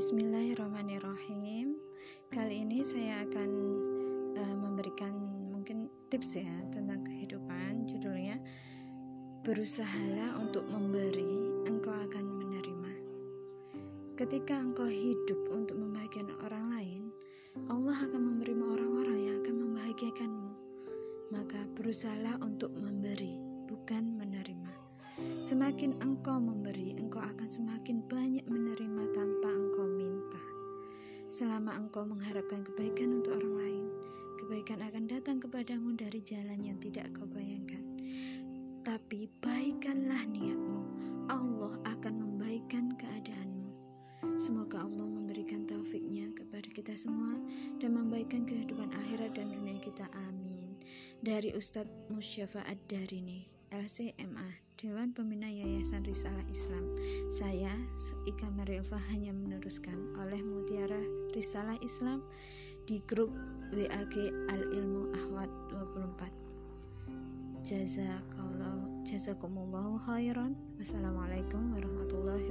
Bismillahirrahmanirrahim. Kali ini saya akan uh, memberikan mungkin tips ya tentang kehidupan. Judulnya Berusahalah untuk memberi, engkau akan menerima. Ketika engkau hidup untuk membahagiakan orang lain, Allah akan memberimu orang-orang yang akan membahagiakanmu. Maka berusahalah untuk memberi, bukan menerima. Semakin engkau memberi, engkau akan semakin banyak menerima minta. Selama engkau mengharapkan kebaikan untuk orang lain, kebaikan akan datang kepadamu dari jalan yang tidak kau bayangkan. Tapi baikkanlah niatmu, Allah akan membaikkan keadaanmu. Semoga Allah memberikan taufiknya kepada kita semua dan membaikkan kehidupan akhirat dan dunia kita. Amin. Dari Ustadz Musyafa Ad-Darini. LCMA Dewan Pembina Yayasan Risalah Islam. Saya, Ika Marielva hanya meneruskan oleh Mutiara Risalah Islam di grup WAG Al-Ilmu Ahwat 24 Jazakallah Jazakumullahu khairan. Wassalamualaikum warahmatullahi